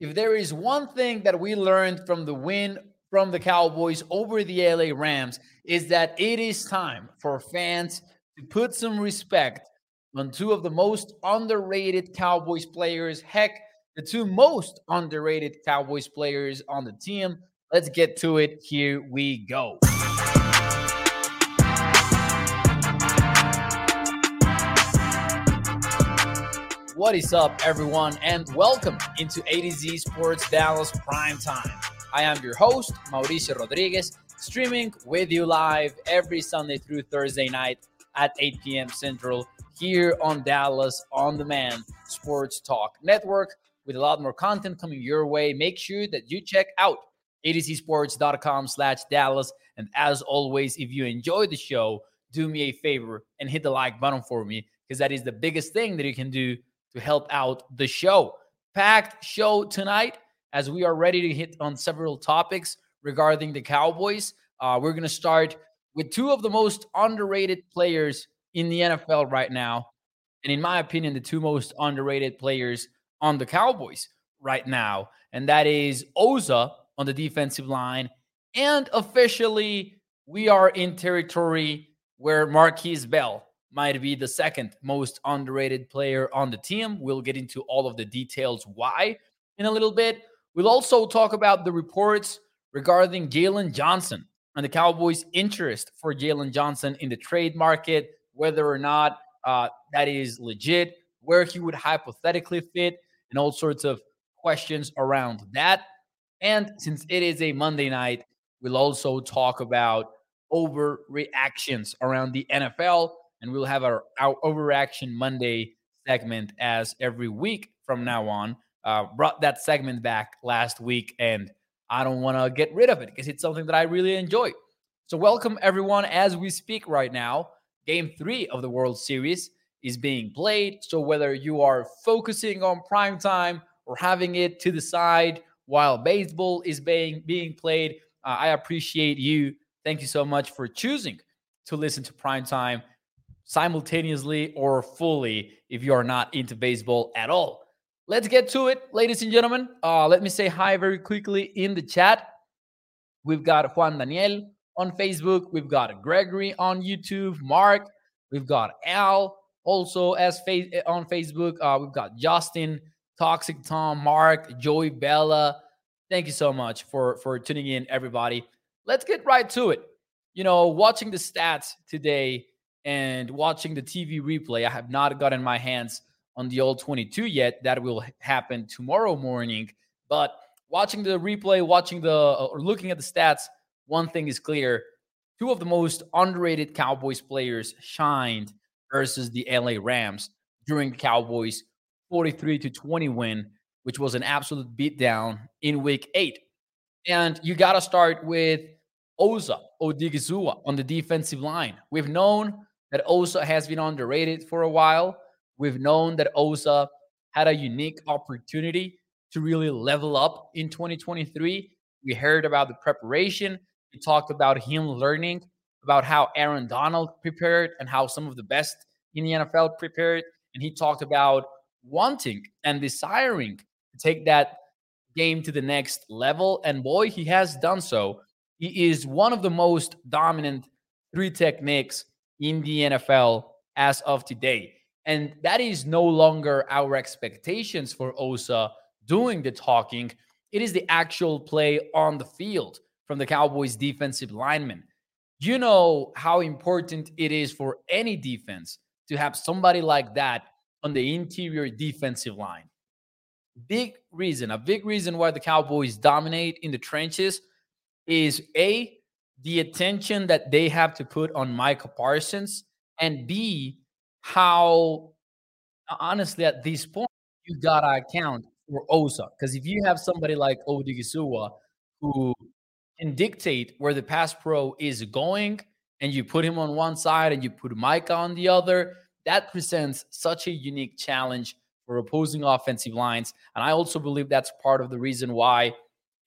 If there is one thing that we learned from the win from the Cowboys over the LA Rams, is that it is time for fans to put some respect on two of the most underrated Cowboys players. Heck, the two most underrated Cowboys players on the team. Let's get to it. Here we go. What is up, everyone, and welcome into AtoZ Sports Dallas Prime Time. I am your host, Mauricio Rodriguez, streaming with you live every Sunday through Thursday night at 8 p.m. Central here on Dallas On Demand Sports Talk Network with a lot more content coming your way. Make sure that you check out atozsports.com slash Dallas. And as always, if you enjoy the show, do me a favor and hit the like button for me because that is the biggest thing that you can do to help out the show. Packed show tonight as we are ready to hit on several topics regarding the Cowboys. Uh, we're going to start with two of the most underrated players in the NFL right now. And in my opinion, the two most underrated players on the Cowboys right now. And that is Osa on the defensive line. And officially, we are in territory where Markquese Bell might be the second most underrated player on the team. We'll get into all of the details why in a little bit. We'll also talk about the reports regarding Jaylon Johnson and the Cowboys' interest for Jaylon Johnson in the trade market, whether or not uh, that is legit, where he would hypothetically fit, and all sorts of questions around that. And since it is a Monday night, we'll also talk about overreactions around the NFL and we'll have our, our overreaction Monday segment as every week from now on. Uh, brought that segment back last week, and I don't want to get rid of it because it's something that I really enjoy. So, welcome everyone as we speak right now. Game three of the World Series is being played. So, whether you are focusing on prime time or having it to the side while baseball is being being played, uh, I appreciate you. Thank you so much for choosing to listen to prime time simultaneously or fully if you are not into baseball at all. Let's get to it, ladies and gentlemen. Uh, let me say hi very quickly in the chat. We've got Juan Daniel on Facebook. We've got Gregory on YouTube. Mark. We've got Al also as on Facebook. Uh, we've got Justin, Toxic Tom, Mark, Joey Bella. Thank you so much for for tuning in, everybody. Let's get right to it. You know, watching the stats today and watching the TV replay. I have not gotten my hands on the old 22 yet. That will happen tomorrow morning. But watching the replay, watching the uh, or looking at the stats, one thing is clear. Two of the most underrated Cowboys players shined versus the LA Rams during the Cowboys 43 to 20 win, which was an absolute beatdown in week 8. And you got to start with Osa Odighizuwa on the defensive line. We've known that Osa has been underrated for a while. We've known that Osa had a unique opportunity to really level up in 2023. We heard about the preparation. We talked about him learning about how Aaron Donald prepared and how some of the best in the NFL prepared. And he talked about wanting and desiring to take that game to the next level. And boy, he has done so. He is one of the most dominant three techniques in the NFL as of today. And that is no longer our expectations for Osa doing the talking. It is the actual play on the field from the Cowboys defensive lineman. You know how important it is for any defense to have somebody like that on the interior defensive line. Big reason, a big reason why the Cowboys dominate in the trenches is A, the attention that they have to put on Micah Parsons, and B, how honestly at this point you gotta account for Osa. Because if you have somebody like Odighizuwa who can dictate where the pass pro is going, and you put him on one side and you put Micah on the other, that presents such a unique challenge for opposing offensive lines. And I also believe that's part of the reason why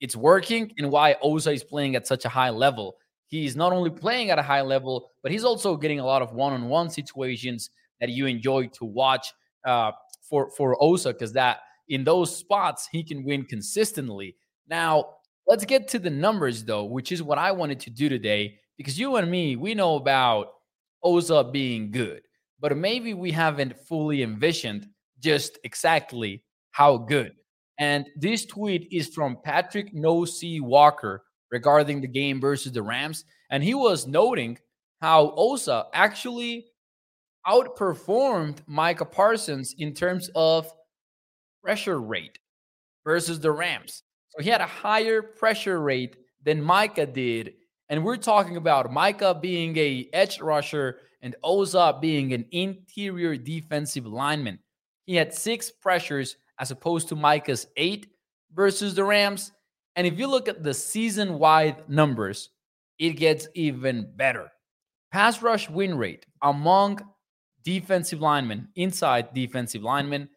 it's working and why Osa is playing at such a high level. He's not only playing at a high level, but he's also getting a lot of one-on-one situations that you enjoy to watch uh, for for Osa because that in those spots he can win consistently. Now let's get to the numbers though, which is what I wanted to do today because you and me we know about Osa being good, but maybe we haven't fully envisioned just exactly how good. And this tweet is from Patrick No C Walker regarding the game versus the Rams. And he was noting how Osa actually outperformed Micah Parsons in terms of pressure rate versus the Rams. So he had a higher pressure rate than Micah did. And we're talking about Micah being a edge rusher and Osa being an interior defensive lineman. He had six pressures as opposed to Micah's eight versus the Rams. And if you look at the season wide numbers, it gets even better. Pass rush win rate among defensive linemen, inside defensive linemen,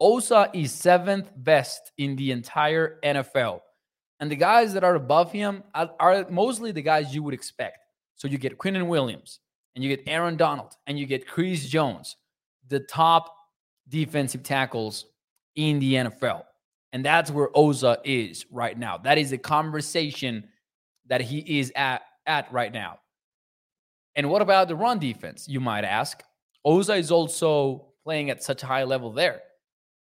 Osa is seventh best in the entire NFL. And the guys that are above him are, mostly the guys you would expect. So you get Quinnen Williams, and you get Aaron Donald, and you get Chris Jones, the top defensive tackles in the NFL. And that's where Osa is right now. That is the conversation that he is at, at right now. And what about the run defense, you might ask? Osa is also playing at such a high level there.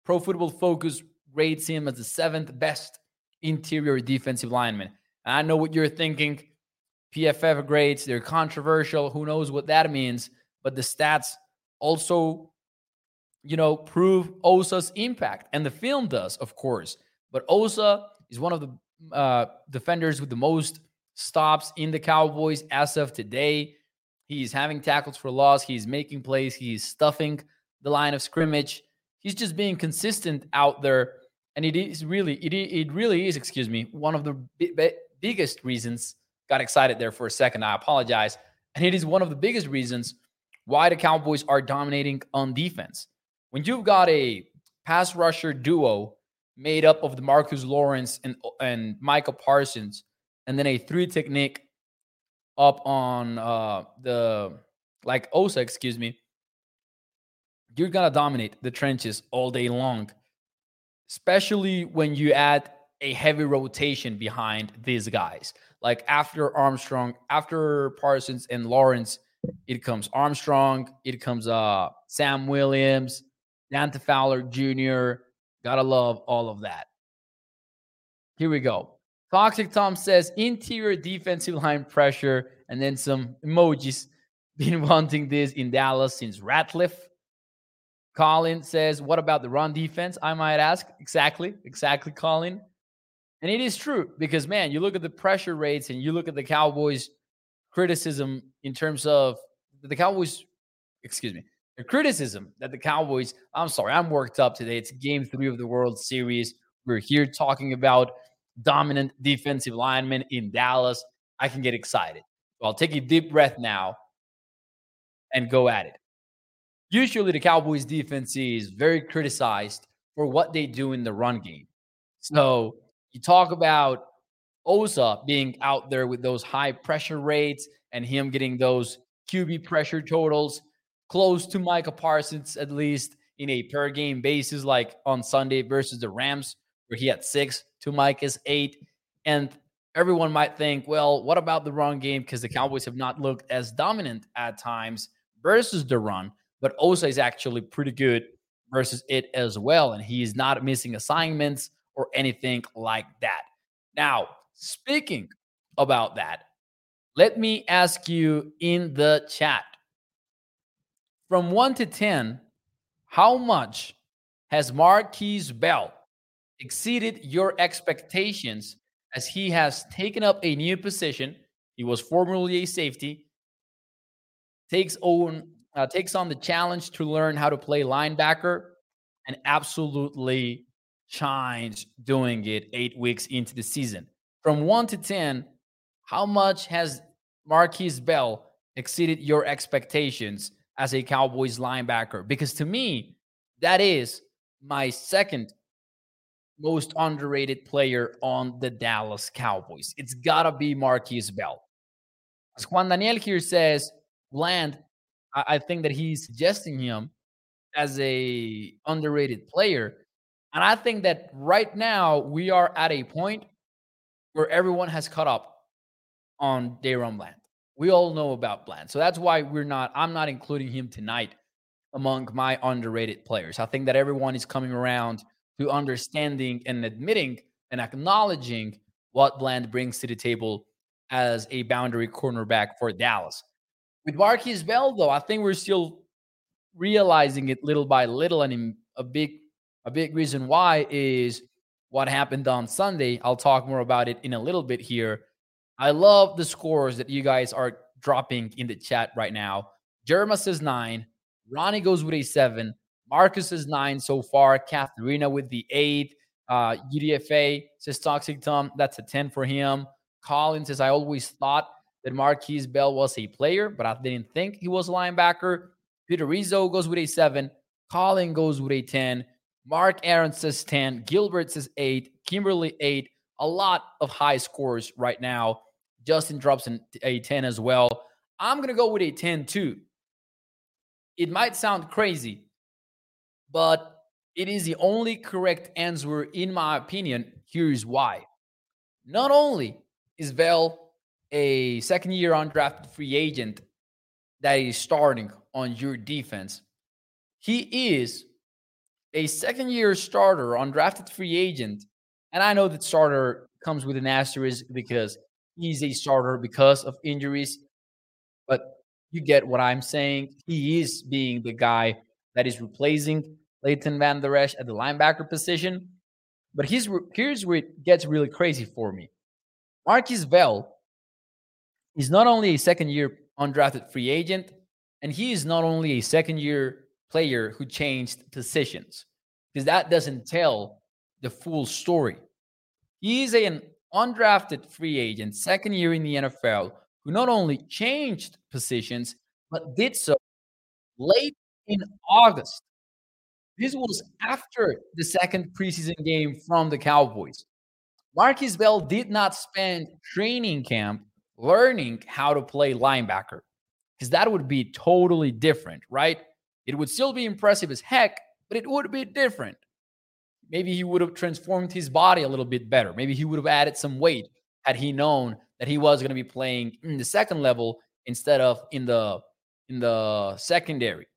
Pro Football Focus rates him as the seventh best interior defensive lineman. And I know what you're thinking. PFF grades, they're controversial. Who knows what that means? But the stats also you know, prove Osa's impact. And the film does, of course. But Osa is one of the uh, defenders with the most stops in the Cowboys as of today. He's having tackles for loss. He's making plays. He's stuffing the line of scrimmage. He's just being consistent out there. And it is really, it, it really is, excuse me, one of the b- biggest reasons. Got excited there for a second. I apologize. And it is one of the biggest reasons why the Cowboys are dominating on defense when you've got a pass rusher duo made up of DeMarcus Lawrence and and Micah Parsons, and then a three technique up on uh, the like Osa, excuse me, you're gonna dominate the trenches all day long. Especially when you add a heavy rotation behind these guys. Like after Armstrong, after Parsons and Lawrence, it comes Armstrong, it comes uh Sam Williams, Dante Fowler Jr. Gotta love all of that. Here we go. Toxic Tom says interior defensive line pressure, and then some emojis. Been wanting this in Dallas since Ratliff. Colin says, What about the run defense? I might ask. Exactly. Exactly, Colin. And it is true because, man, you look at the pressure rates and you look at the Cowboys' criticism in terms of the Cowboys, excuse me, the criticism that the Cowboys, I'm sorry, I'm worked up today. It's game three of the World Series. We're here talking about dominant defensive linemen in Dallas. I can get excited. So I'll take a deep breath now and go at it. Usually, the Cowboys defense is very criticized for what they do in the run game. So mm-hmm. you talk about Osa being out there with those high pressure rates and him getting those QB pressure totals close to Micah Parsons, at least in a per game basis, like on Sunday versus the Rams, where he had six to Micah's eight. And everyone might think, well, what about the run game? Because the Cowboys have not looked as dominant at times versus the run, but Osa is actually pretty good versus it as well. And he is not missing assignments or anything like that. Now, speaking about that, let me ask you in the chat from 1 to 10, how much has Markquese Bell exceeded your expectations as he has taken up a new position? He was formerly a safety, takes on uh, takes on the challenge to learn how to play linebacker and absolutely shines doing it eight weeks into the season. From one to 10, how much has Markquese Bell exceeded your expectations as a Cowboys linebacker? Because to me, that is my second most underrated player on the Dallas Cowboys. It's got to be Markquese Bell. As Juan Daniel here says, Bland, I, I think that he's suggesting him as a underrated player. And I think that right now we are at a point where everyone has caught up on DaRon Bland. We all know about Bland. So that's why we're not, I'm not including him tonight among my underrated players. I think that everyone is coming around to understanding and admitting and acknowledging what Bland brings to the table as a boundary cornerback for Dallas. With Markquese Bell, though, I think we're still realizing it little by little, and a big a big reason why is what happened on Sunday. I'll talk more about it in a little bit here. I love the scores that you guys are dropping in the chat right now. Jerma says nine, Ronnie goes with a seven, Marcus is nine so far, Katharina with the eight, uh, UDFA says Toxic Tom, that's a 10 for him. Colin says, I always thought that Markquese Bell was a player, but I didn't think he was a linebacker. Peter Rizzo goes with a seven. Colin goes with a 10. Mark Aaron says 10. Gilbert says 8. Kimberly 8. A lot of high scores right now. Justin drops in a 10 as well. I'm going to go with a 10 too. It might sound crazy, but it is the only correct answer, in my opinion. Here's why. Not only is Bell a second year undrafted free agent that is starting on your defense, he is a second year starter, undrafted free agent. And I know that starter comes with an asterisk because he's a starter because of injuries. But you get what I'm saying. He is being the guy that is replacing Leighton Vander Esch at the linebacker position. But here's, here's where it gets really crazy for me. Markquese Bell is not only a second year undrafted free agent, and he is not only a second year player who changed positions, because that doesn't tell the full story. He is an undrafted free agent, second year in the NFL, who not only changed positions, but did so late in August. This was after the second preseason game from the Cowboys. Markquese Bell did not spend training camp learning how to play linebacker because that would be totally different, right? It would still be impressive as heck, but it would be different. Maybe he would have transformed his body a little bit better. Maybe he would have added some weight had he known that he was going to be playing in the second level instead of in the in the secondary.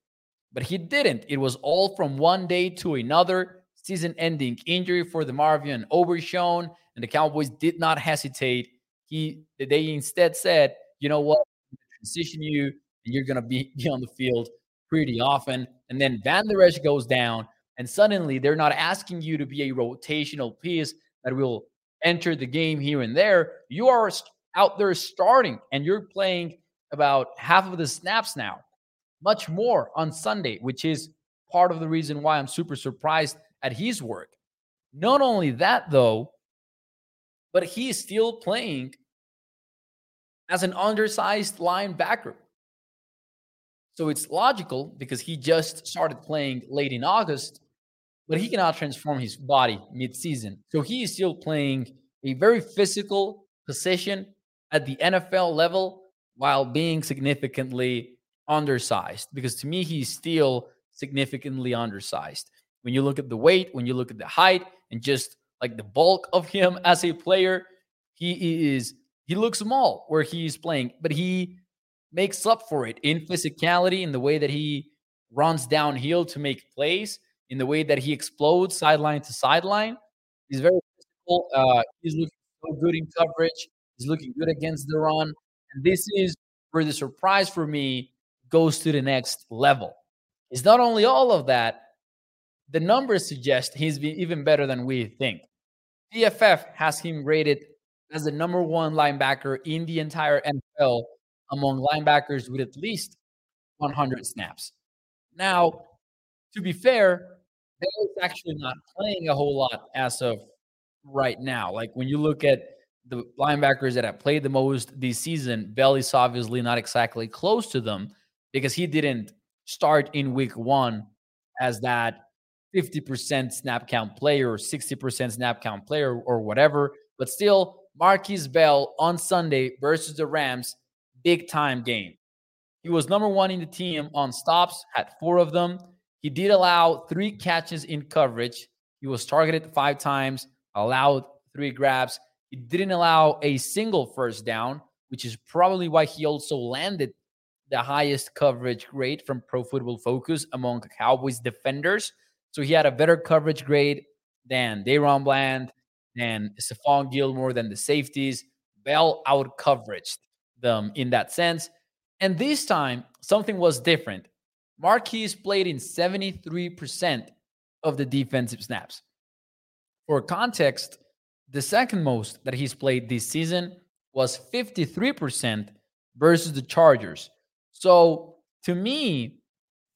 But he didn't. It was all from one day to another. Season-ending injury for DeMarvion Overshown, and the Cowboys did not hesitate. He they instead said, "You know what? Transition you, and you're going to be, be on the field pretty often." And then Vander Esch goes down, and suddenly they're not asking you to be a rotational piece that will enter the game here and there. You are out there starting and you're playing about half of the snaps now, much more on Sunday, which is part of the reason why I'm super surprised at his work. Not only that, though, but he is still playing as an undersized linebacker. So it's logical because he just started playing late in August but he cannot transform his body mid-season. So he is still playing a very physical position at the NFL level while being significantly undersized. Because to me, he's still significantly undersized. When you look at the weight, when you look at the height, and just like the bulk of him as a player, he is he looks small where he is playing, but he makes up for it in physicality in the way that he runs downhill to make plays in the way that he explodes sideline to sideline. He's very physical. Uh, he's looking so good in coverage. He's looking good against the run. And this is where the surprise for me goes to the next level. It's not only all of that, the numbers suggest he's even better than we think. PFF has him rated as the number one linebacker in the entire NFL among linebackers with at least 100 snaps. Now, to be fair, Is actually not playing a whole lot as of right now. Like when you look at the linebackers that have played the most this season, Bell is obviously not exactly close to them because he didn't start in week one as that 50% snap count player or 60% snap count player or whatever. But still, Markquese Bell on Sunday versus the Rams, big time game. He was number one in the team on stops, had four of them. He did allow three catches in coverage. He was targeted five times, allowed three grabs. He didn't allow a single first down, which is probably why he also landed the highest coverage grade from Pro Football Focus among Cowboys defenders. So he had a better coverage grade than DaRon Bland, than Stephon Gilmore, than the safeties. Bell out coveraged them in that sense. And this time, something was different. Markquese played in 73% of the defensive snaps. For context, the second most that he's played this season was 53% versus the Chargers. So to me,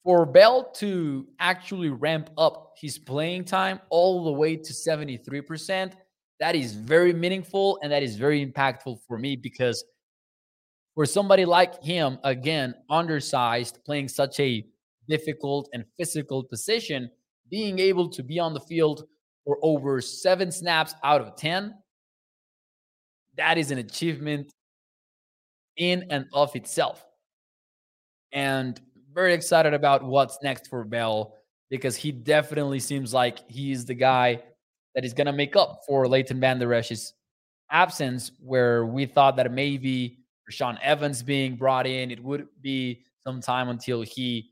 for Bell to actually ramp up his playing time all the way to 73%, that is very meaningful and that is very impactful for me because for somebody like him, again, undersized, playing such a difficult and physical position, being able to be on the field for over seven snaps out of 10, that is an achievement in and of itself. And very excited about what's next for Bell because he definitely seems like he's the guy that is going to make up for Leighton Vander Esch's absence, where we thought that maybe Rashaan Evans being brought in, it would be some time until he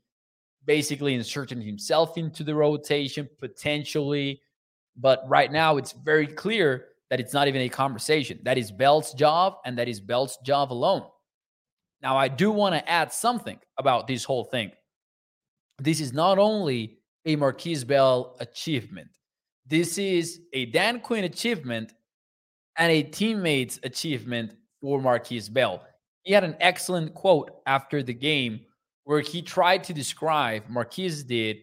basically inserted himself into the rotation potentially. But right now, it's very clear that it's not even a conversation. That is Bell's job, and that is Bell's job alone. Now, I do want to add something about this whole thing. This is not only a Markquese Bell achievement, this is a Dan Quinn achievement and a teammate's achievement for Markquese Bell. He had an excellent quote after the game where he tried to describe, Markquese did,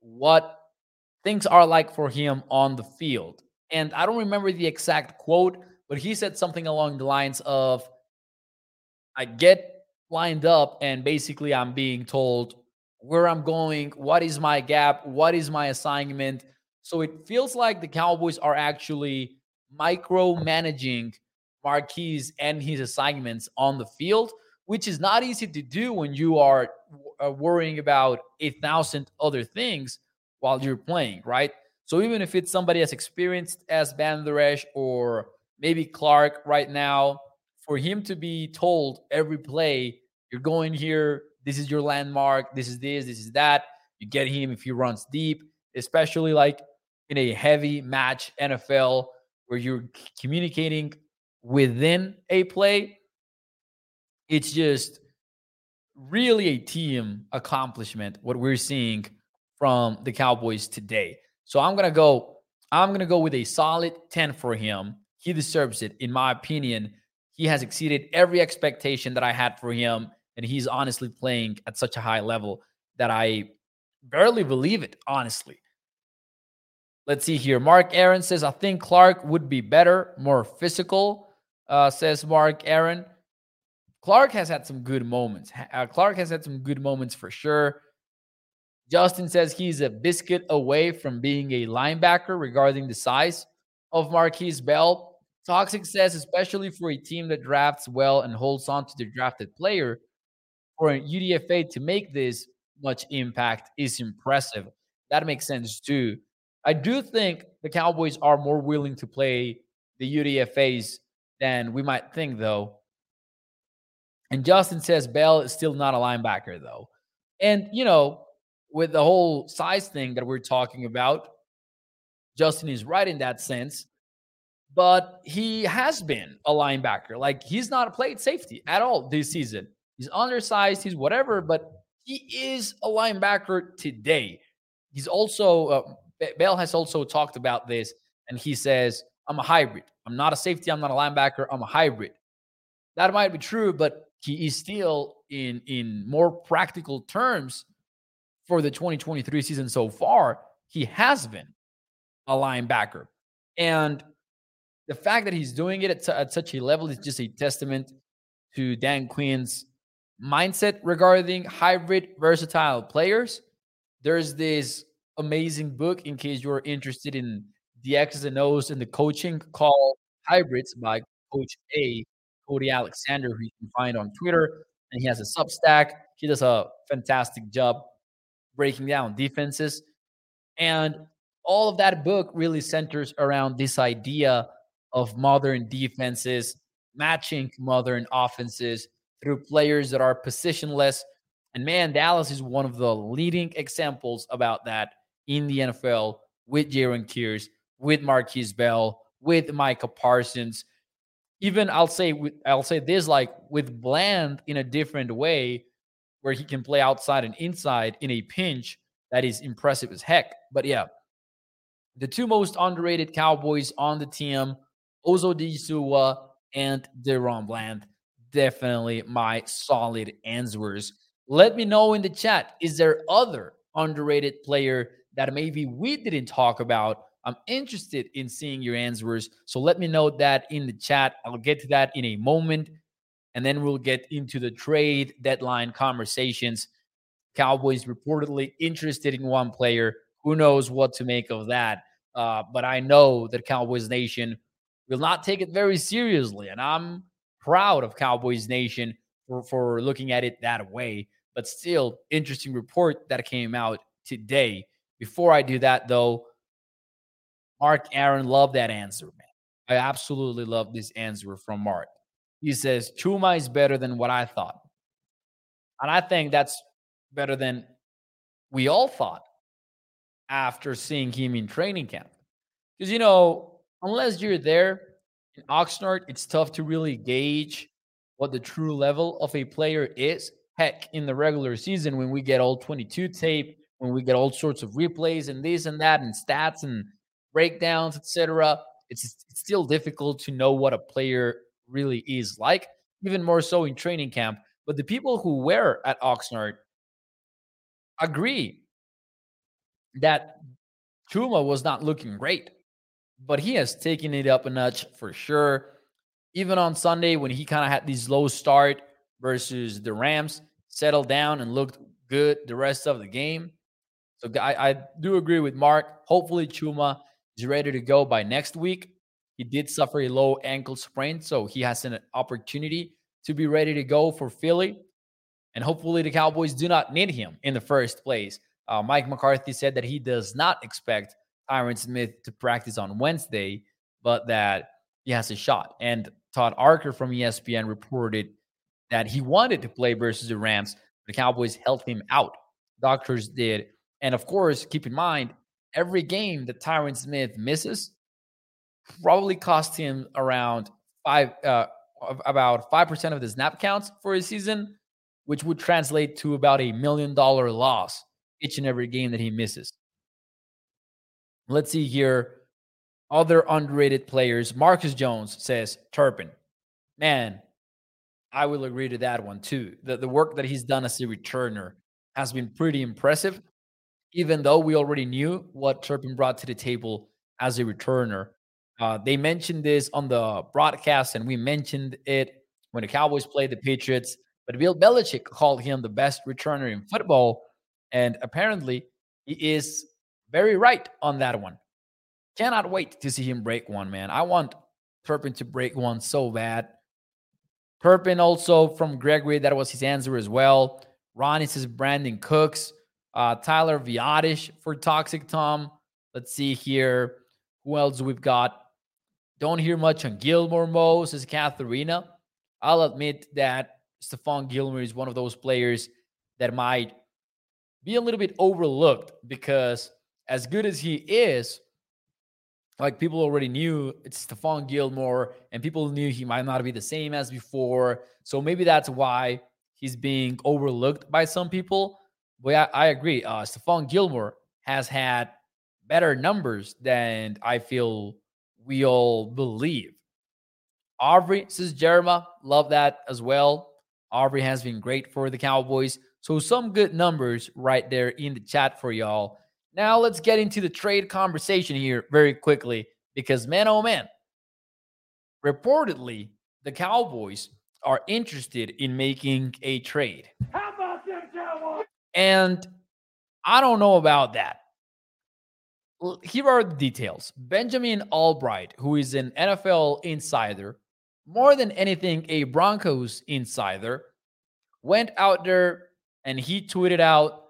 what things are like for him on the field. And I don't remember the exact quote, but he said something along the lines of, I get lined up and basically I'm being told where I'm going, what is my gap, what is my assignment. So it feels like the Cowboys are actually micromanaging Markquese and his assignments on the field, which is not easy to do when you are uh, worrying about a thousand other things while you're playing, right? So even if it's somebody as experienced as Vander Esch or maybe Clark right now, for him to be told every play, you're going here, this is your landmark, this is this, this is that. You get him if he runs deep, especially like in a heavy match NFL where you're communicating within a play. It's just really a team accomplishment what we're seeing from the Cowboys today. So I'm going to go I'm going to go with a solid 10 for him. He deserves it in my opinion he has exceeded every expectation that I had for him. And he's honestly playing at such a high level that I barely believe it, honestly. Let's see here. Mark Aaron says, I think Clark would be better, more physical, uh, says Mark Aaron. Clark has had some good moments. Uh, Clark has had some good moments for sure. Justin says he's a biscuit away from being a linebacker regarding the size of Markquese Bell. Toxic says, especially for a team that drafts well and holds on to the drafted player, for a UDFA to make this much impact is impressive. That makes sense too. I do think the Cowboys are more willing to play the UDFAs than we might think, though. And Justin says Bell is still not a linebacker, though. And, you know, with the whole size thing that we're talking about, Justin is right in that sense but he has been a linebacker. Like he's not played safety at all this season. He's undersized, he's whatever, but he is a linebacker today. He's also, uh, Bell has also talked about this, and he says, I'm a hybrid. I'm not a safety, I'm not a linebacker, I'm a hybrid. That might be true, but he is still in in more practical terms for the 2023 season so far. he has been a linebacker. And the fact that he's doing it at, at such a level is just a testament to Dan Quinn's mindset regarding hybrid versatile players. There's this amazing book in case you're interested in the X's and O's in the coaching call Hybrids by Coach A, Cody Alexander, who you can find on Twitter. And he has a Substack. He does a fantastic job breaking down defenses. And all of that book really centers around this idea of modern defenses matching modern offenses through players that are positionless. And man, Dallas is one of the leading examples about that in the NFL with Jayron Kearse, with Markquese Bell, with Micah Parsons. Even I'll say I'll say this like with Bland in a different way, where he can play outside and inside in a pinch. That is impressive as heck. But yeah, the two most underrated Cowboys on the team, Osa Odighizuwa and DaRon Bland. Definitely my solid answers. Let me know in the chat. Is there other underrated player that maybe we didn't talk about? I'm interested in seeing your answers. So let me know that in the chat. I'll get to that in a moment. And then we'll get into the trade deadline conversations. Cowboys reportedly interested in one player. Who knows what to make of that? Uh, but I know that Cowboys Nation will not take it very seriously. And I'm proud of Cowboys Nation for, for looking at it that way. But still, interesting report that came out today. Before I do that, though, Mark Aaron, love that answer, man. I absolutely love this answer from Mark. He says, Chuma is better than what I thought. And I think that's better than we all thought after seeing him in training camp. Because, you know, unless you're there in Oxnard, it's tough to really gauge what the true level of a player is. Heck, in the regular season, when we get all 22 tape, when we get all sorts of replays and this and that, and stats and breakdowns, etc., it's, still difficult to know what a player really is like, even more so in training camp. But the people who were at Oxnard agree that Chuma was not looking great but he has taken it up a notch for sure. Even on Sunday, when he kind of had this low start versus the Rams, settled down and looked good the rest of the game. So I, I do agree with Mark. Hopefully, Chuma is ready to go by next week. He did suffer a low ankle sprain, so he has an opportunity to be ready to go for Philly. And hopefully, the Cowboys do not need him in the first place. Uh, Mike McCarthy said that he does not expect Tyron Smith to practice on Wednesday, but that he has a shot. And Todd Archer from ESPN reported that he wanted to play versus the Rams. The Cowboys held him out. Doctors did. And of course, keep in mind, every game that Tyron Smith misses probably cost him around five, uh, about 5% of the snap counts for a season, which would translate to about a million dollar loss each and every game that he misses. Let's see here. Other underrated players. Marcus Jones says Turpin. Man, I will agree to that one too. The, the work that he's done as a returner has been pretty impressive, even though we already knew what Turpin brought to the table as a returner. Uh, they mentioned this on the broadcast, and we mentioned it when the Cowboys played the Patriots. But Bill Belichick called him the best returner in football. And apparently, he is very right on that one. Cannot wait to see him break one, man. I want Turpin to break one so bad. Turpin also from Gregory, that was his answer as well. Ronnie says Brandin Cooks. Uh, Tyler Biadasz for Toxic Tom. Let's see here. Who else we've got? Don't hear much on Gilmore Mo, says Katharina. I'll admit that Stephon Gilmore is one of those players that might be a little bit overlooked because as good as he is, like people already knew it's Stephon Gilmore, and people knew he might not be the same as before. So maybe that's why he's being overlooked by some people. But I, I agree. Uh, Stephon Gilmore has had better numbers than I feel we all believe. Aubrey says Jeremiah, love that as well. Aubrey has been great for the Cowboys. So some good numbers right there in the chat for y'all. Now let's get into the trade conversation here very quickly because man oh man, reportedly the Cowboys are interested in making a trade. How? And I don't know about that. Here are the details. Benjamin Albright, who is an NFL insider, more than anything a Broncos insider, went out there and he tweeted out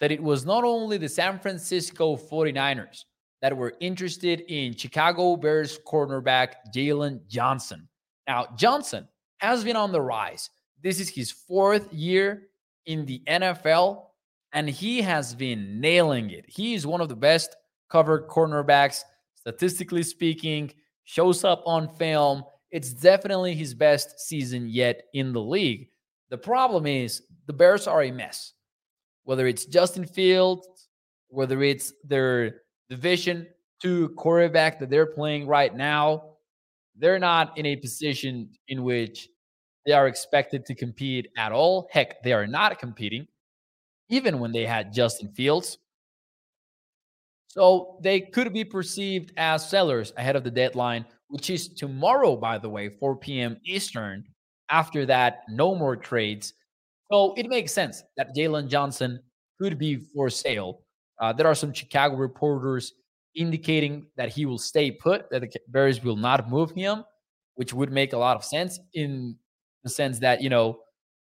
that it was not only the San Francisco 49ers that were interested in Chicago Bears cornerback Jaylon Johnson. Now, Johnson has been on the rise. This is his fourth year in the NFL, and he has been nailing it. He is one of the best covered cornerbacks, statistically speaking, shows up on film. It's definitely his best season yet in the league. The problem is the Bears are a mess whether it's Justin Fields, whether it's their division two quarterback that they're playing right now, they're not in a position in which they are expected to compete at all. Heck, they are not competing, even when they had Justin Fields. So they could be perceived as sellers ahead of the deadline, which is tomorrow, by the way, 4 p.m. Eastern. After that, no more trades. So it makes sense that Jaylon Johnson could be for sale. Uh, there are some Chicago reporters indicating that he will stay put, that the Bears will not move him, which would make a lot of sense in the sense that, you know,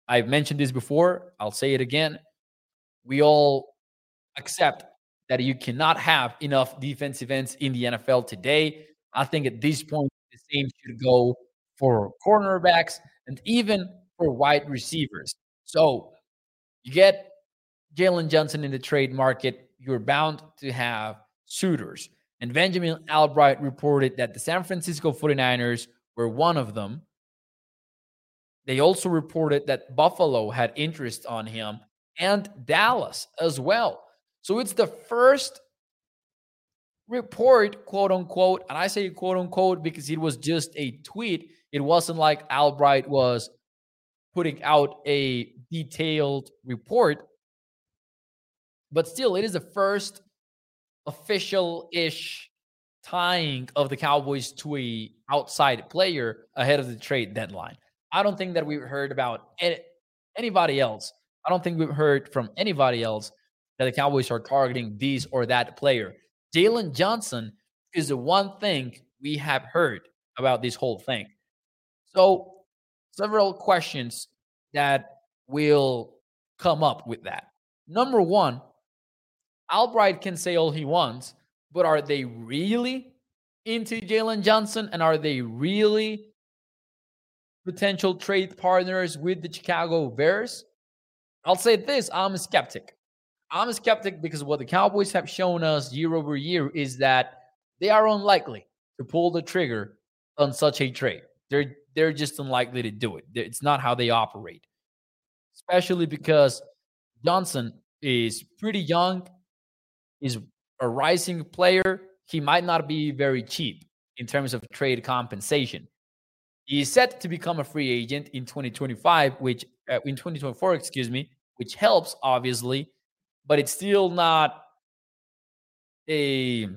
I've mentioned this before. I'll say it again. We all accept that you cannot have enough defensive ends in the NFL today. I think at this point, the same should go for cornerbacks and even for wide receivers. So you get Jaylon Johnson in the trade market, you're bound to have suitors. And Benjamin Albright reported that the San Francisco 49ers were one of them. They also reported that Buffalo had interest on him and Dallas as well. So it's the first report, quote unquote, and I say quote unquote because it was just a tweet. It wasn't like Albright was putting out a detailed report. But still, it is the first official ish tying of the Cowboys to a outside player ahead of the trade deadline. I don't think that we've heard about anybody else. I don't think we've heard from anybody else that the Cowboys are targeting this or that player. Jaylon Johnson is the one thing we have heard about this whole thing. So, several questions that will come up with that. Number one, Albright can say all he wants, but are they really into Jaylon Johnson? And are they really potential trade partners with the Chicago Bears? I'll say this I'm a skeptic. I'm a skeptic because what the Cowboys have shown us year over year is that they are unlikely to pull the trigger on such a trade. They're they're just unlikely to do it. It's not how they operate especially because Johnson is pretty young, is a rising player. He might not be very cheap in terms of trade compensation. He is set to become a free agent in 2025, which uh, in 2024, excuse me, which helps obviously, but it's still not a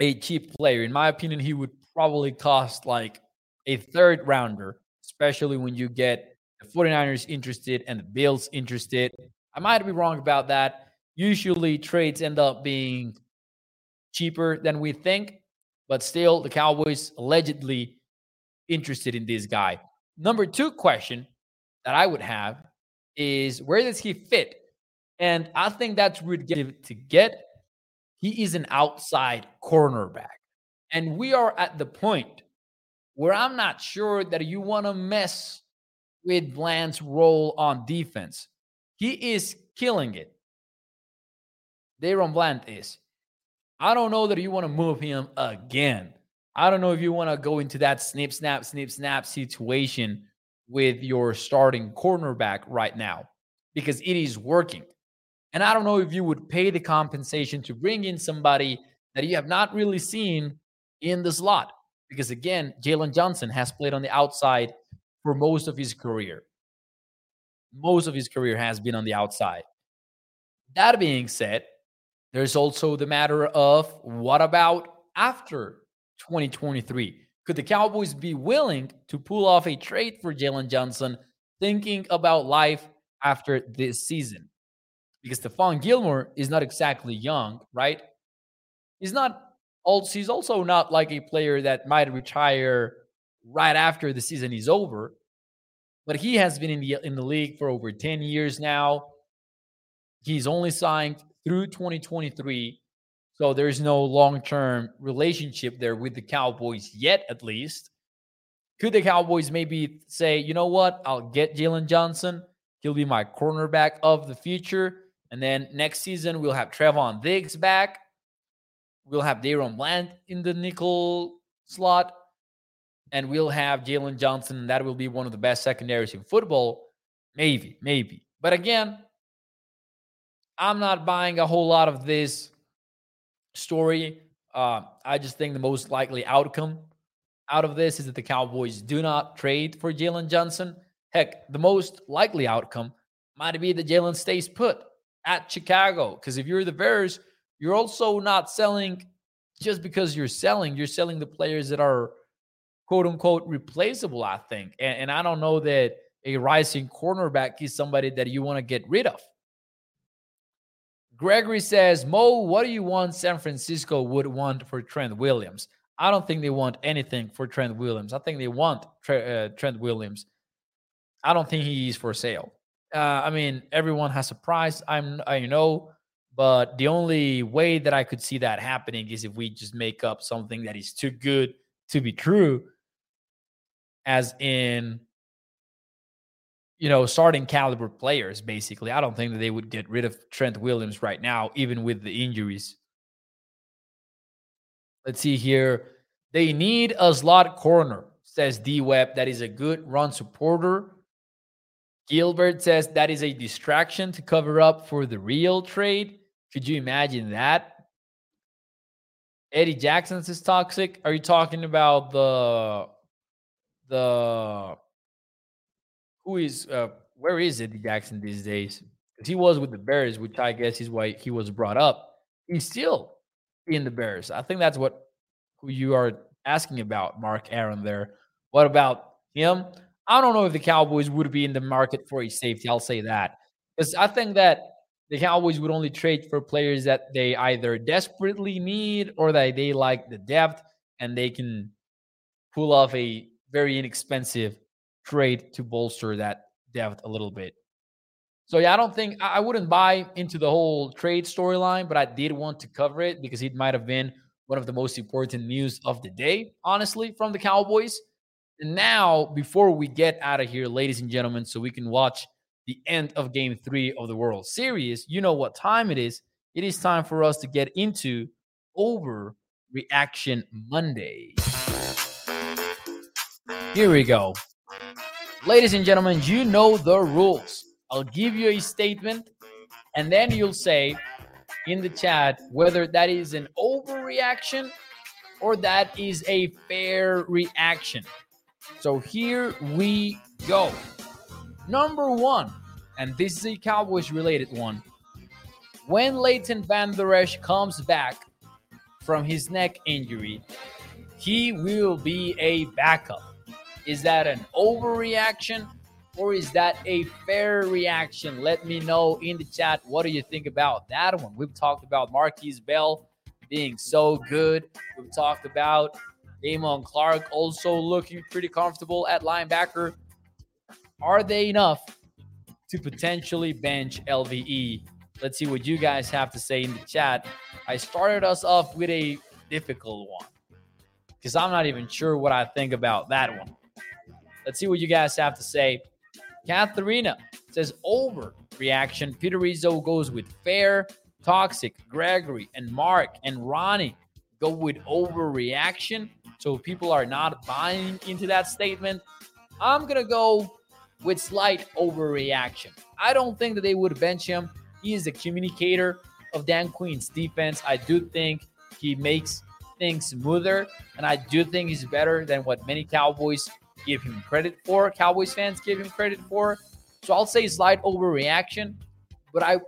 a cheap player. In my opinion, he would probably cost like a third rounder, especially when you get the 49ers interested and the Bills interested. I might be wrong about that. Usually trades end up being cheaper than we think, but still the Cowboys allegedly interested in this guy. Number two question that I would have is where does he fit? And I think that's really to get. He is an outside cornerback. And we are at the point where I'm not sure that you want to mess with Bland's role on defense. He is killing it. DaRon Bland is. I don't know that you want to move him again. I don't know if you want to go into that snip, snap, snip, snap situation with your starting cornerback right now because it is working. And I don't know if you would pay the compensation to bring in somebody that you have not really seen in the slot. Because again, Jaylon Johnson has played on the outside for most of his career. Most of his career has been on the outside. That being said, There's also the matter of what about after 2023? Could the Cowboys be willing to pull off a trade for Jaylon Johnson, thinking about life after this season? Because Stephon Gilmore is not exactly young, right? He's not also he's also not like a player that might retire right after the season is over. But he has been in the in the league for over 10 years now. He's only signed through 2023. So there's no long term relationship there with the Cowboys yet, at least. Could the Cowboys maybe say, you know what? I'll get Jaylon Johnson. He'll be my cornerback of the future. And then next season, we'll have Trevon Diggs back. We'll have DaRon Bland in the nickel slot. And we'll have Jaylon Johnson. That will be one of the best secondaries in football. Maybe, maybe. But again, I'm not buying a whole lot of this story. Uh, I just think the most likely outcome out of this is that the Cowboys do not trade for Jaylon Johnson. Heck, the most likely outcome might be that Jaylon stays put at Chicago. Because if you're the Bears, you're also not selling just because you're selling, you're selling the players that are quote unquote replaceable, I think. And, and I don't know that a rising cornerback is somebody that you want to get rid of. Gregory says, Mo, what do you want San Francisco would want for Trent Williams? I don't think they want anything for Trent Williams. I think they want uh, Trent Williams. I don't think he is for sale. Uh, I mean, everyone has a price. I'm, I know, but the only way that I could see that happening is if we just make up something that is too good to be true, as in you know, starting caliber players, basically. I don't think that they would get rid of Trent Williams right now, even with the injuries. Let's see here. They need a slot corner, says D Web. That is a good run supporter. Gilbert says that is a distraction to cover up for the real trade. Could you imagine that? Eddie Jackson says toxic. Are you talking about the the who is uh, where is Eddie Jackson these days? Because he was with the Bears, which I guess is why he was brought up. He's still in the Bears. I think that's what who you are asking about, Mark Aaron. There. What about him? I don't know if the Cowboys would be in the market for a safety. I'll say that because I think that the Cowboys would only trade for players that they either desperately need or that they like the depth and they can pull off a very inexpensive trade to bolster that depth a little bit. So yeah, I don't think I wouldn't buy into the whole trade storyline, but I did want to cover it because it might have been one of the most important news of the day, honestly, from the Cowboys. And now, before we get out of here, ladies and gentlemen, so we can watch the end of game three of the World Series, you know what time it is. It is time for us to get into Overreaction Monday. Here we go. Ladies and gentlemen, you know the rules. I'll give you a statement, and then you'll say in the chat whether that is an overreaction or that is a fair reaction. So here we go. Number one, and this is a Cowboys related one. When Leighton Vander Esch comes back from his neck injury, he will be a backup. Is that an overreaction or is that a fair reaction? Let me know in the chat. What do you think about that one? We've talked about Markquese Bell being so good. We've talked about Damone Clark also looking pretty comfortable at linebacker. Are they enough to potentially bench LVE? Let's see what you guys have to say in the chat. I started us off with a difficult one because I'm not even sure what I think about that one. Let's see what you guys have to say. Katharina says over reaction. Peter Rizzo goes with fair, toxic. Gregory and Mark and Ronnie go with overreaction. So people are not buying into that statement. I'm gonna go with slight overreaction. I don't think that they would bench him. He is the communicator of Dan Quinn's defense. I do think he makes things smoother, and I do think he's better than what many Cowboys give him credit for. Cowboys fans give him credit for. So I'll say slight overreaction, but I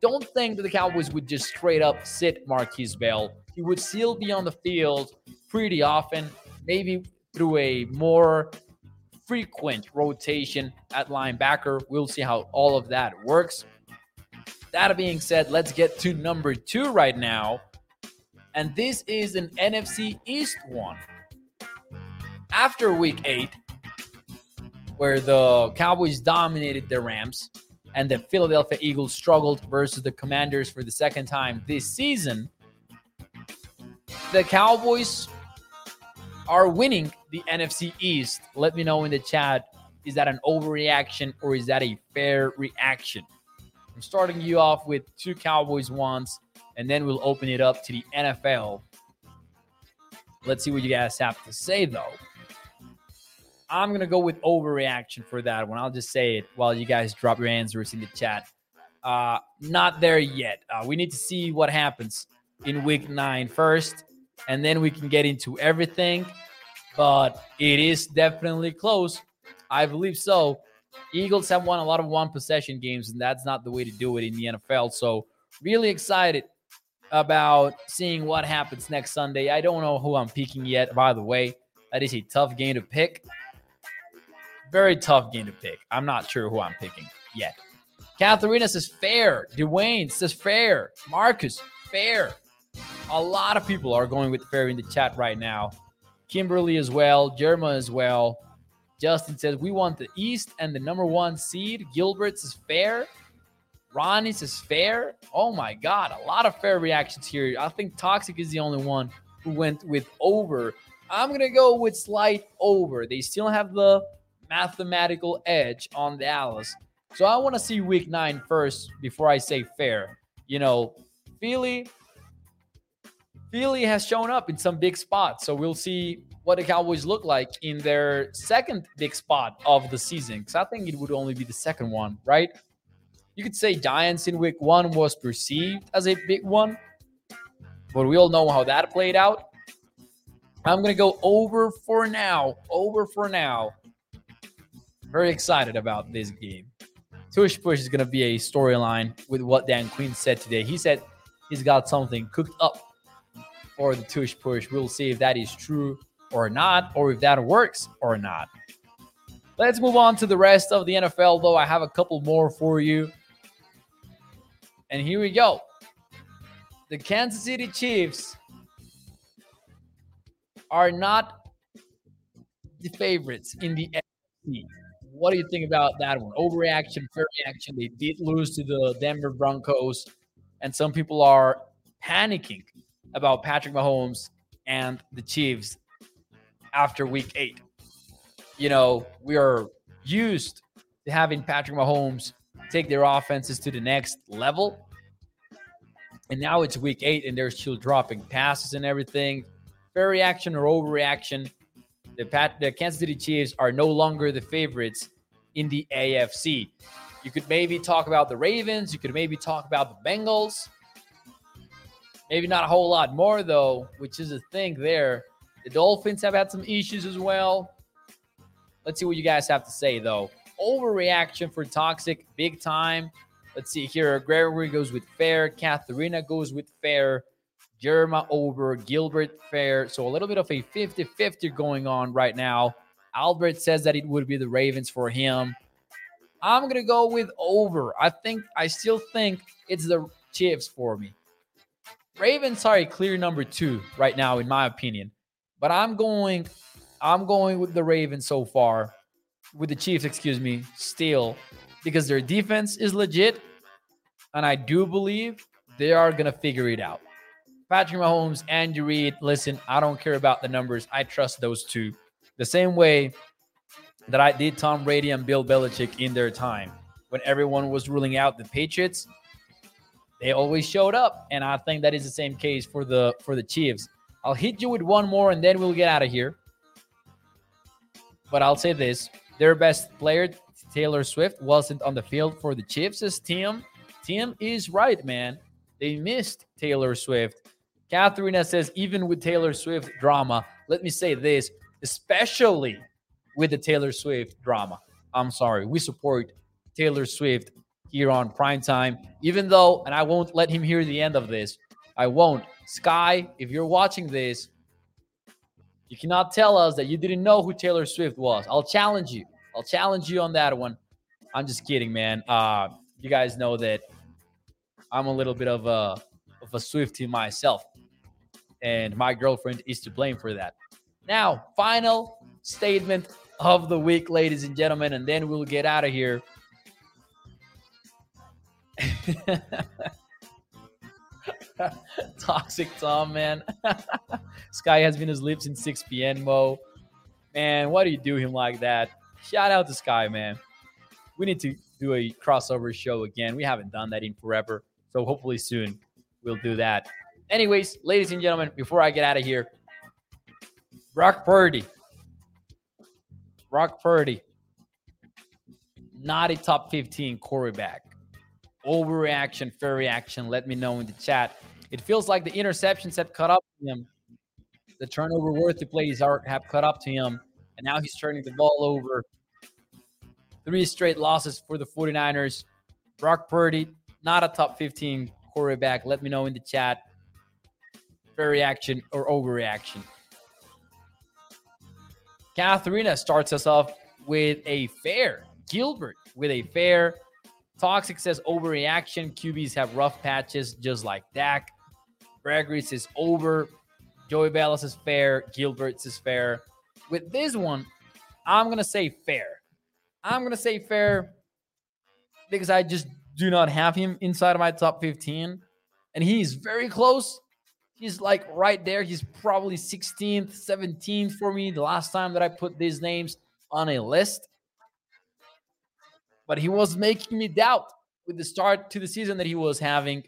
don't think that the Cowboys would just straight up sit Markquese Bell. He would still be on the field pretty often, maybe through a more frequent rotation at linebacker. We'll see how all of that works. That being said, let's get to number two right now. And this is an NFC East one. After week eight, where the Cowboys dominated the Rams and the Philadelphia Eagles struggled versus the Commanders for the second time this season, the Cowboys are winning the NFC East. Let me know in the chat is that an overreaction or is that a fair reaction? I'm starting you off with two Cowboys ones, and then we'll open it up to the NFL. Let's see what you guys have to say, though. I'm going to go with overreaction for that one. I'll just say it while you guys drop your answers in the chat. Uh, not there yet. Uh, we need to see what happens in week nine first, and then we can get into everything. But it is definitely close. I believe so. Eagles have won a lot of one possession games, and that's not the way to do it in the NFL. So, really excited about seeing what happens next Sunday. I don't know who I'm picking yet, by the way. That is a tough game to pick. Very tough game to pick. I'm not sure who I'm picking yet. Katharina says fair. Dwayne says fair. Marcus, fair. A lot of people are going with fair in the chat right now. Kimberly as well. Jerma as well. Justin says, We want the East and the number one seed. Gilbert says fair. Ronnie says fair. Oh my God, a lot of fair reactions here. I think Toxic is the only one who went with over. I'm going to go with slight over. They still have the mathematical edge on Dallas. So I want to see week nine first before I say fair. You know, Philly, Philly has shown up in some big spots. So we'll see what the Cowboys look like in their second big spot of the season. Because I think it would only be the second one, right? You could say Giants in week one was perceived as a big one, but we all know how that played out. I'm going to go over for now. Over for now. Very excited about this game. Tush Push is going to be a storyline with what Dan Quinn said today. He said he's got something cooked up for the Tush Push. We'll see if that is true or not, or if that works or not. Let's move on to the rest of the NFL, though. I have a couple more for you. And here we go. The Kansas City Chiefs are not the favorites in the NFC. What do you think about that one? Overreaction, fair reaction. They did lose to the Denver Broncos, and some people are panicking about Patrick Mahomes and the Chiefs after week eight. You know, we are used to having Patrick Mahomes take their offenses to the next level. And now it's week eight and they're still dropping passes and everything. Fair reaction or overreaction. The, Pat, the Kansas City Chiefs are no longer the favorites in the AFC. You could maybe talk about the Ravens. You could maybe talk about the Bengals. Maybe not a whole lot more, though, which is a thing there. The Dolphins have had some issues as well. Let's see what you guys have to say, though. Overreaction for Toxic, big time. Let's see here. Gregory goes with fair. Katharina goes with fair. Jerma over. Gilbert fair. So a little bit of a 50 50 going on right now. Albert says that it would be the Ravens for him. I'm going to go with over. I think, I still think it's the Chiefs for me. Ravens are a clear number two right now, in my opinion. But I'm going, I'm going with the Ravens so far, with the Chiefs, excuse me, still, because their defense is legit, and I do believe they are gonna figure it out. Patrick Mahomes, Andy Reid, listen, I don't care about the numbers. I trust those two. The same way that I did Tom Brady and Bill Belichick in their time. When everyone was ruling out the Patriots, they always showed up. And I think that is the same case for the for the Chiefs. I'll hit you with one more and then we'll get out of here. But I'll say this their best player, Taylor Swift, wasn't on the field for the Chiefs. Tim. Tim is right, man. They missed Taylor Swift. Katharina says, even with Taylor Swift drama, let me say this, especially with the Taylor Swift drama. I'm sorry. We support Taylor Swift here on prime time. Even though, and I won't let him hear the end of this. I won't. Sky, if you're watching this, you cannot tell us that you didn't know who Taylor Swift was. I'll challenge you. I'll challenge you on that one. I'm just kidding, man. Uh, you guys know that I'm a little bit of a of a Swiftie myself, and my girlfriend is to blame for that. Now, final statement of the week, ladies and gentlemen, and then we'll get out of here. Toxic Tom, man. Sky has been asleep since in 6 p.m. Mo. Man, why do you do him like that? Shout out to Sky, man. We need to do a crossover show again. We haven't done that in forever. So hopefully soon we'll do that. Anyways, ladies and gentlemen, before I get out of here, Brock Purdy. Brock Purdy. Not a top 15 quarterback. Overreaction, fair reaction. Let me know in the chat. It feels like the interceptions have caught up to him. The turnover worthy plays are have caught up to him. And now he's turning the ball over. Three straight losses for the 49ers. Brock Purdy, not a top 15 quarterback. Let me know in the chat. Fair reaction or overreaction. Katharina starts us off with a fair. Gilbert with a fair. Toxic says overreaction. QBs have rough patches just like Dak. Gregory says over. Joey Bellas is fair. Gilbert is fair. With this one, I'm going to say fair. I'm going to say fair because I just do not have him inside of my top 15. And he's very close. He's like right there. He's probably 16th, 17th for me the last time that I put these names on a list. But he was making me doubt with the start to the season that he was having.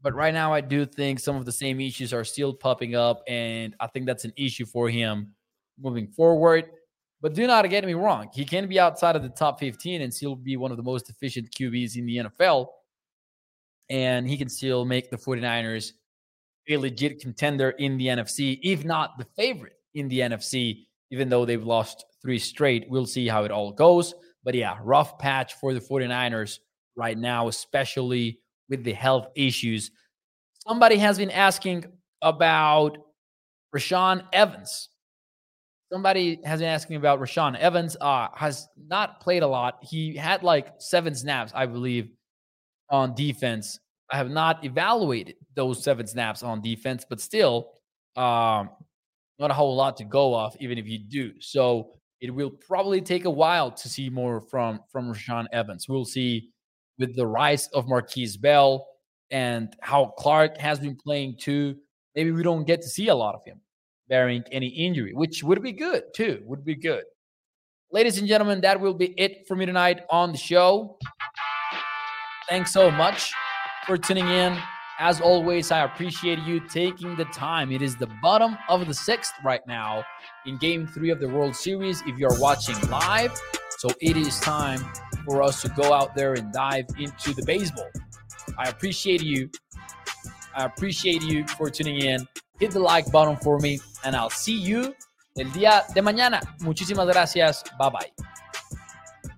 But right now, I do think some of the same issues are still popping up. And I think that's an issue for him moving forward. But do not get me wrong. He can be outside of the top 15 and still be one of the most efficient QBs in the NFL. And he can still make the 49ers a legit contender in the NFC, if not the favorite in the NFC, even though they've lost three straight. We'll see how it all goes. But yeah, rough patch for the 49ers right now, especially with the health issues. Somebody has been asking about Rashaan Evans Somebody has been asking about Rashaan Evans. Uh, has not played a lot. He had like seven snaps, I believe, on defense. I have not evaluated those seven snaps on defense, but still, um, not a whole lot to go off, even if you do. So it will probably take a while to see more from from Rashaan Evans. We'll see with the rise of Markquese Bell and how Clark has been playing too. Maybe we don't get to see a lot of him bearing any injury, which would be good too. Would be good. Ladies and gentlemen, that will be it for me tonight on the show. Thanks so much for tuning in. As always, I appreciate you taking the time. It is the bottom of the sixth right now in game three of the World Series. If you're watching live, so it is time for us to go out there and dive into the baseball. I appreciate you. I appreciate you for tuning in. hit the like button for me, and I'll see you el día de mañana. Muchísimas gracias. Bye bye.